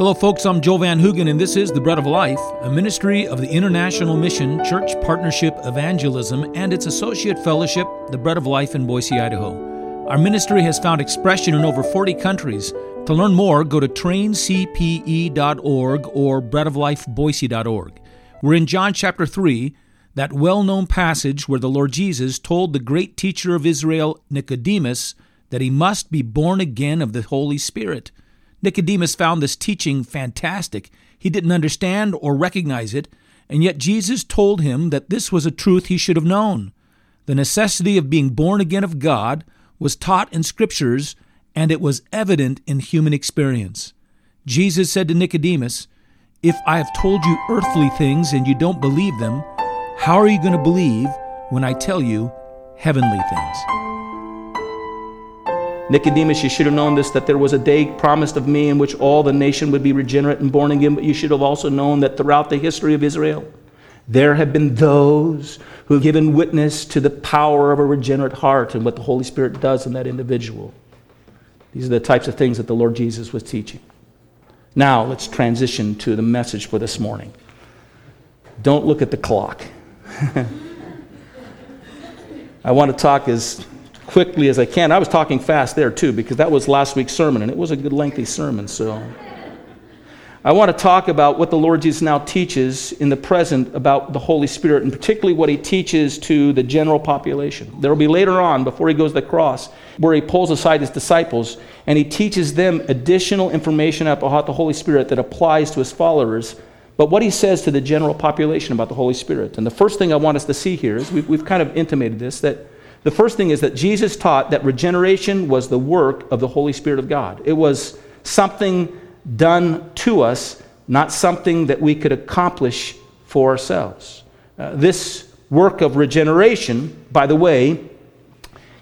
Hello, folks. I'm Joel Van Hoogen, and this is The Bread of Life, a ministry of the International Mission Church Partnership Evangelism and its associate fellowship, The Bread of Life in Boise, Idaho. Our ministry has found expression in over 40 countries. To learn more, go to traincpe.org or breadoflifeboise.org. We're in John chapter 3, that well known passage where the Lord Jesus told the great teacher of Israel, Nicodemus, that he must be born again of the Holy Spirit. Nicodemus found this teaching fantastic. He didn't understand or recognize it, and yet Jesus told him that this was a truth he should have known. The necessity of being born again of God was taught in Scriptures, and it was evident in human experience. Jesus said to Nicodemus, If I have told you earthly things and you don't believe them, how are you going to believe when I tell you heavenly things? Nicodemus, you should have known this that there was a day promised of me in which all the nation would be regenerate and born again, but you should have also known that throughout the history of Israel, there have been those who have given witness to the power of a regenerate heart and what the Holy Spirit does in that individual. These are the types of things that the Lord Jesus was teaching. Now, let's transition to the message for this morning. Don't look at the clock. I want to talk as quickly as I can. I was talking fast there too because that was last week's sermon and it was a good lengthy sermon. So I want to talk about what the Lord Jesus now teaches in the present about the Holy Spirit and particularly what he teaches to the general population. There will be later on before he goes to the cross where he pulls aside his disciples and he teaches them additional information about the Holy Spirit that applies to his followers but what he says to the general population about the Holy Spirit. And the first thing I want us to see here is we've, we've kind of intimated this that the first thing is that Jesus taught that regeneration was the work of the Holy Spirit of God. It was something done to us, not something that we could accomplish for ourselves. Uh, this work of regeneration, by the way,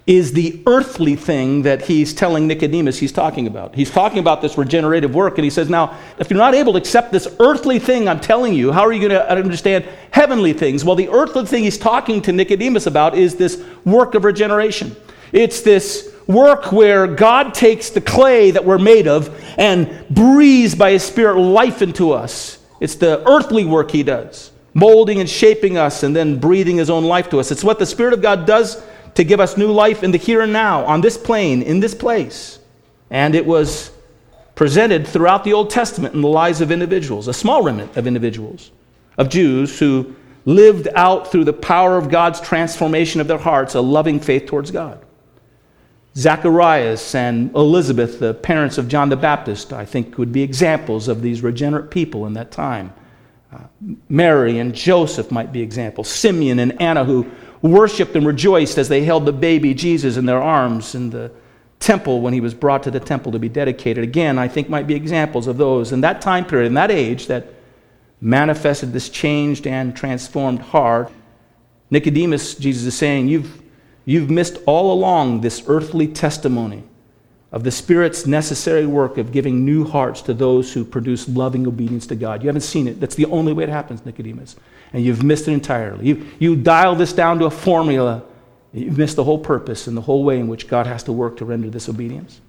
is the earthly thing that he's telling Nicodemus he's talking about. He's talking about this regenerative work, and he says, Now, if you're not able to accept this earthly thing I'm telling you, how are you going to understand heavenly things? Well, the earthly thing he's talking to Nicodemus about is this work of regeneration. It's this work where God takes the clay that we're made of and breathes by his Spirit life into us. It's the earthly work he does, molding and shaping us and then breathing his own life to us. It's what the Spirit of God does to give us new life in the here and now, on this plane, in this place. And it was presented throughout the Old Testament in the lives of individuals, a small remnant of individuals, of Jews who lived out through the power of God's transformation of their hearts a loving faith towards God. Zacharias and Elizabeth, the parents of John the Baptist, I think would be examples of these regenerate people in that time. Uh, Mary and Joseph might be examples. Simeon and Anna, who worshiped and rejoiced as they held the baby Jesus in their arms in the temple when he was brought to the temple to be dedicated. Again, I think might be examples of those in that time period, in that age, that manifested this changed and transformed heart. Nicodemus, Jesus is saying, You've, you've missed all along this earthly testimony of the Spirit's necessary work of giving new hearts to those who produce loving obedience to God. You haven't seen it. That's the only way it happens, Nicodemus. And you've missed it entirely. You, you dial this down to a formula, you've missed the whole purpose and the whole way in which God has to work to render this obedience.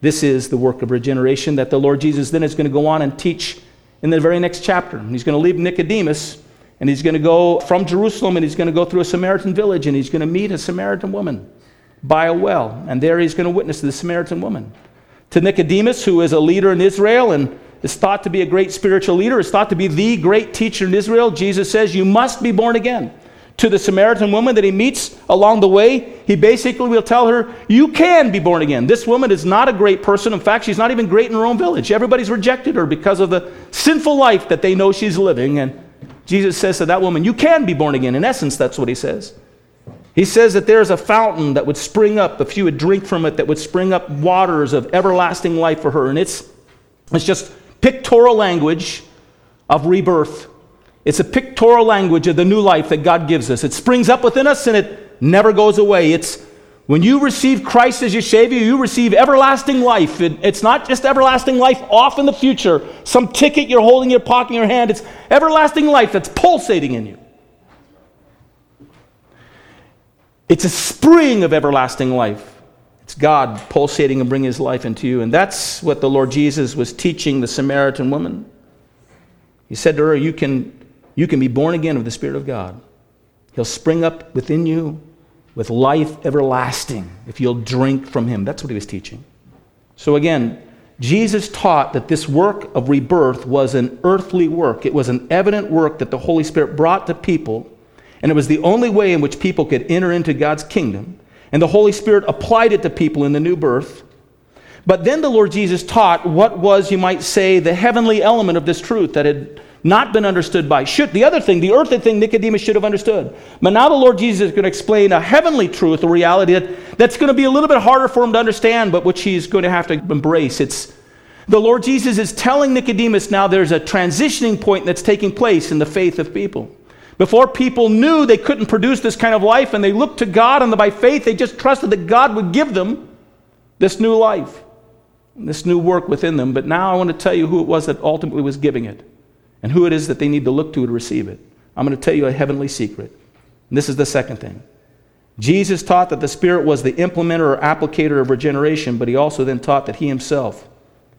This is the work of regeneration that the Lord Jesus then is going to go on and teach in the very next chapter. He's going to leave Nicodemus and he's going to go from Jerusalem and he's going to go through a Samaritan village and he's going to meet a Samaritan woman by a well. And there he's going to witness to the Samaritan woman. To Nicodemus, who is a leader in Israel and is thought to be a great spiritual leader, is thought to be the great teacher in Israel, Jesus says, You must be born again. To the Samaritan woman that he meets along the way, he basically will tell her, You can be born again. This woman is not a great person. In fact, she's not even great in her own village. Everybody's rejected her because of the sinful life that they know she's living. And Jesus says to that woman, You can be born again. In essence, that's what he says. He says that there's a fountain that would spring up, if you would drink from it, that would spring up waters of everlasting life for her. And it's, it's just pictorial language of rebirth. It's a pictorial language of the new life that God gives us. It springs up within us and it never goes away. It's when you receive Christ as your Savior, you receive everlasting life. It, it's not just everlasting life off in the future, some ticket you're holding in your pocket in your hand. It's everlasting life that's pulsating in you. It's a spring of everlasting life. It's God pulsating and bringing his life into you. And that's what the Lord Jesus was teaching the Samaritan woman. He said to her, You can, you can be born again of the Spirit of God. He'll spring up within you with life everlasting if you'll drink from him. That's what he was teaching. So again, Jesus taught that this work of rebirth was an earthly work. It was an evident work that the Holy Spirit brought to people, and it was the only way in which people could enter into God's kingdom. And the Holy Spirit applied it to people in the new birth. But then the Lord Jesus taught what was, you might say, the heavenly element of this truth that had not been understood by. Should, the other thing, the earthly thing, Nicodemus should have understood. But now the Lord Jesus is going to explain a heavenly truth, a reality that, that's going to be a little bit harder for him to understand, but which he's going to have to embrace. It's the Lord Jesus is telling Nicodemus now there's a transitioning point that's taking place in the faith of people. Before people knew they couldn't produce this kind of life and they looked to God and by faith they just trusted that God would give them this new life, this new work within them. But now I want to tell you who it was that ultimately was giving it and who it is that they need to look to to receive it. I'm going to tell you a heavenly secret. And this is the second thing. Jesus taught that the Spirit was the implementer or applicator of regeneration, but he also then taught that he himself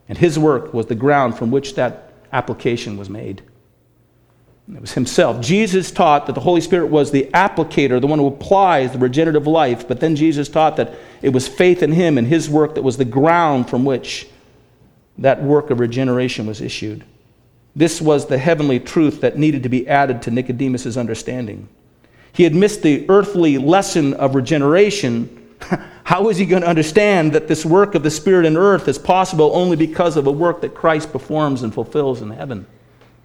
and his work was the ground from which that application was made. It was himself. Jesus taught that the Holy Spirit was the applicator, the one who applies the regenerative life, but then Jesus taught that it was faith in him and his work that was the ground from which that work of regeneration was issued. This was the heavenly truth that needed to be added to Nicodemus' understanding. He had missed the earthly lesson of regeneration. How is he going to understand that this work of the Spirit in earth is possible only because of a work that Christ performs and fulfills in heaven,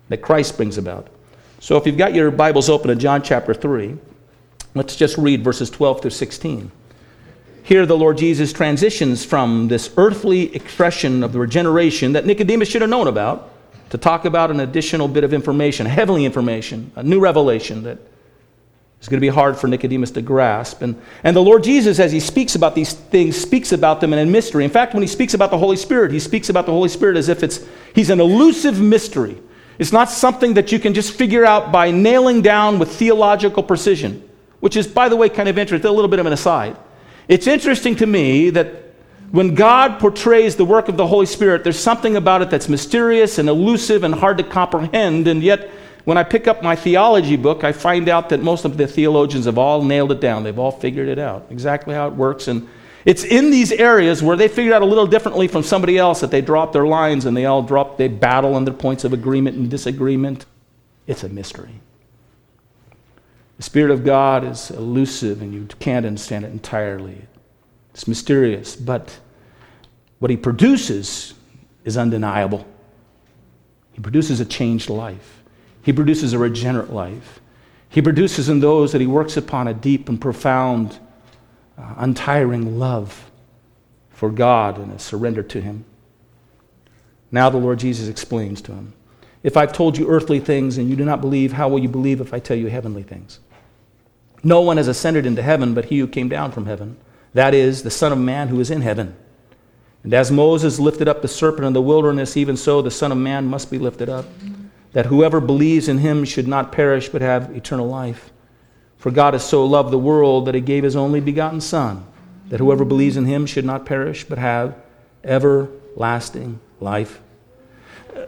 that Christ brings about? So if you've got your Bibles open to John chapter 3, let's just read verses 12 through 16. Here, the Lord Jesus transitions from this earthly expression of the regeneration that Nicodemus should have known about to talk about an additional bit of information, heavenly information, a new revelation that is going to be hard for Nicodemus to grasp. And, and the Lord Jesus, as he speaks about these things, speaks about them in a mystery. In fact, when he speaks about the Holy Spirit, he speaks about the Holy Spirit as if it's, he's an elusive mystery. It's not something that you can just figure out by nailing down with theological precision, which is, by the way, kind of interesting, a little bit of an aside. It's interesting to me that when God portrays the work of the Holy Spirit, there's something about it that's mysterious and elusive and hard to comprehend, and yet when I pick up my theology book, I find out that most of the theologians have all nailed it down. They've all figured it out, exactly how it works. And it's in these areas where they figure out a little differently from somebody else that they drop their lines and they all drop, they battle on their points of agreement and disagreement. It's a mystery. The Spirit of God is elusive and you can't understand it entirely. It's mysterious, but what He produces is undeniable. He produces a changed life, He produces a regenerate life. He produces in those that He works upon a deep and profound uh, untiring love for God and a surrender to Him. Now the Lord Jesus explains to him If I've told you earthly things and you do not believe, how will you believe if I tell you heavenly things? No one has ascended into heaven but he who came down from heaven, that is, the Son of Man who is in heaven. And as Moses lifted up the serpent in the wilderness, even so the Son of Man must be lifted up, that whoever believes in him should not perish but have eternal life. For God has so loved the world that he gave his only begotten Son, that whoever believes in him should not perish, but have everlasting life.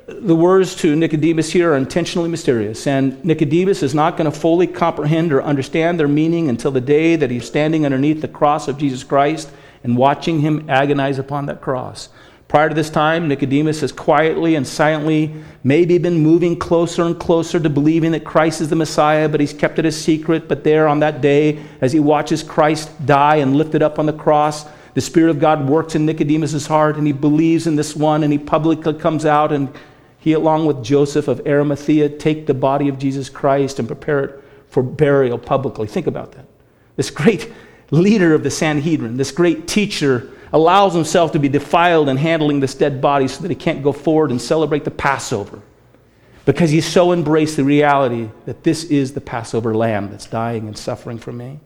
The words to Nicodemus here are intentionally mysterious, and Nicodemus is not going to fully comprehend or understand their meaning until the day that he's standing underneath the cross of Jesus Christ and watching him agonize upon that cross. Prior to this time, Nicodemus has quietly and silently maybe been moving closer and closer to believing that Christ is the Messiah, but he's kept it a secret. But there on that day, as he watches Christ die and lifted up on the cross, the Spirit of God works in Nicodemus' heart, and he believes in this one, and he publicly comes out, and he, along with Joseph of Arimathea, take the body of Jesus Christ and prepare it for burial publicly. Think about that. This great leader of the Sanhedrin, this great teacher allows himself to be defiled in handling this dead body so that he can't go forward and celebrate the Passover. Because he's so embraced the reality that this is the Passover lamb that's dying and suffering for me.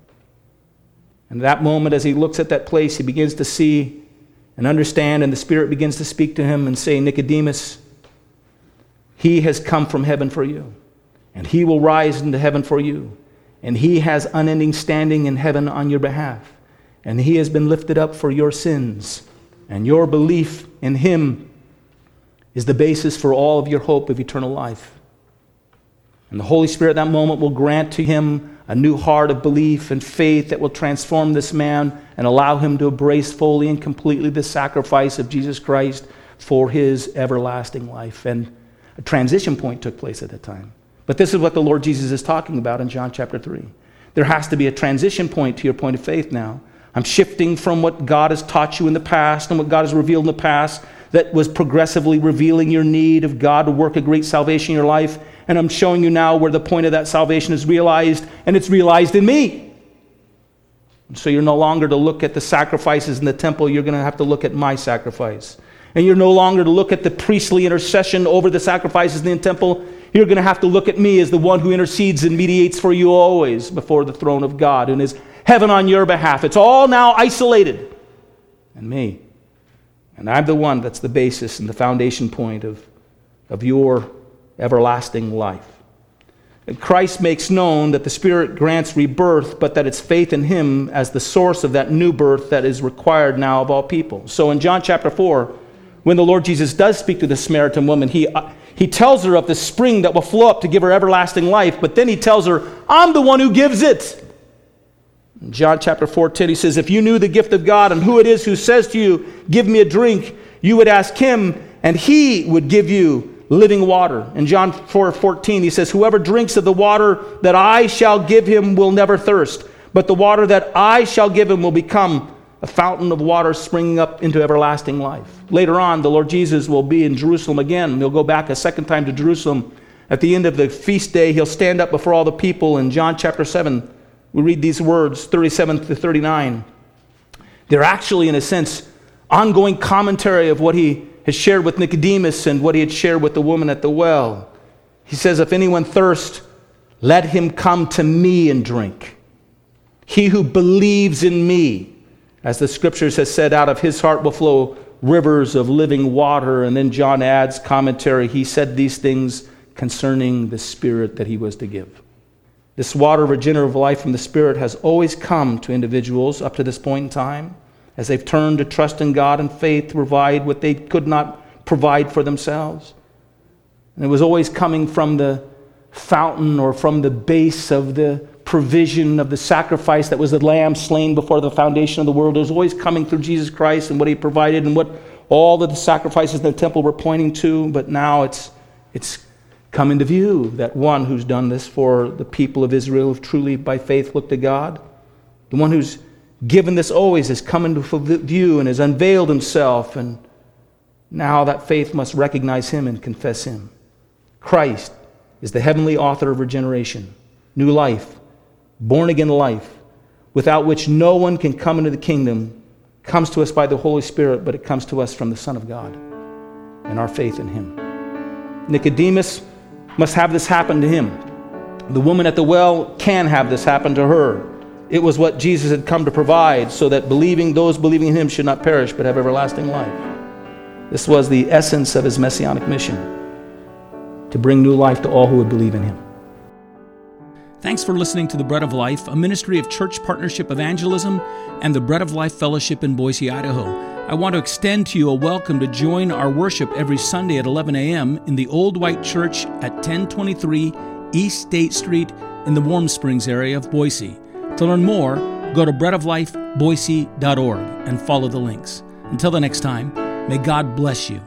And that moment, as he looks at that place, he begins to see and understand, and the Spirit begins to speak to him and say, Nicodemus, he has come from heaven for you, and he will rise into heaven for you, and he has unending standing in heaven on your behalf. And he has been lifted up for your sins. And your belief in him is the basis for all of your hope of eternal life. And the Holy Spirit at that moment will grant to him a new heart of belief and faith that will transform this man and allow him to embrace fully and completely the sacrifice of Jesus Christ for his everlasting life. And a transition point took place at that time. But this is what the Lord Jesus is talking about in John chapter 3. There has to be a transition point to your point of faith now. I'm shifting from what God has taught you in the past and what God has revealed in the past that was progressively revealing your need of God to work a great salvation in your life. And I'm showing you now where the point of that salvation is realized, and it's realized in me. so you're no longer to look at the sacrifices in the temple, you're going to have to look at my sacrifice. And you're no longer to look at the priestly intercession over the sacrifices in the temple. You're going to have to look at me as the one who intercedes and mediates for you always before the throne of God and is heaven on your behalf. It's all now isolated. And me. And I'm the one that's the basis and the foundation point of, of your everlasting life. And Christ makes known that the Spirit grants rebirth, but that it's faith in Him as the source of that new birth that is required now of all people. So in John chapter 4, when the Lord Jesus does speak to the Samaritan woman, he, uh, he tells her of the spring that will flow up to give her everlasting life, but then he tells her, I'm the one who gives it. John chapter 14, he says, If you knew the gift of God and who it is who says to you, Give me a drink, you would ask him, and he would give you living water. In John 4 14, he says, Whoever drinks of the water that I shall give him will never thirst, but the water that I shall give him will become a fountain of water springing up into everlasting life. Later on, the Lord Jesus will be in Jerusalem again. He'll go back a second time to Jerusalem. At the end of the feast day, he'll stand up before all the people. In John chapter 7, we read these words, 37 to 39. They're actually, in a sense, ongoing commentary of what he has shared with Nicodemus and what he had shared with the woman at the well. He says, If anyone thirst, let him come to me and drink. He who believes in me, as the scriptures has said, out of his heart will flow rivers of living water. And then John adds commentary. He said these things concerning the Spirit that he was to give. This water of regenerative life from the Spirit has always come to individuals up to this point in time as they've turned to trust in God and faith to provide what they could not provide for themselves. And it was always coming from the fountain or from the base of the provision of the sacrifice that was the lamb slain before the foundation of the world. It was always coming through Jesus Christ and what he provided and what all of the sacrifices in the temple were pointing to, but now it's, it's come into view that one who's done this for the people of Israel truly by faith looked to God, the one who's given this always has come into view and has unveiled himself, and now that faith must recognize him and confess him. Christ is the heavenly author of regeneration, new life, born again life, without which no one can come into the kingdom, comes to us by the Holy Spirit, but it comes to us from the Son of God and our faith in Him. Nicodemus must have this happen to him. The woman at the well can have this happen to her. It was what Jesus had come to provide so that believing those believing in him should not perish but have everlasting life. This was the essence of his messianic mission to bring new life to all who would believe in him. Thanks for listening to The Bread of Life, a ministry of Church Partnership Evangelism and the Bread of Life Fellowship in Boise, Idaho. I want to extend to you a welcome to join our worship every Sunday at 11 a.m. in the Old White Church at 1023 East State Street in the Warm Springs area of Boise. To learn more, go to breadoflifeboise.org and follow the links. Until the next time, may God bless you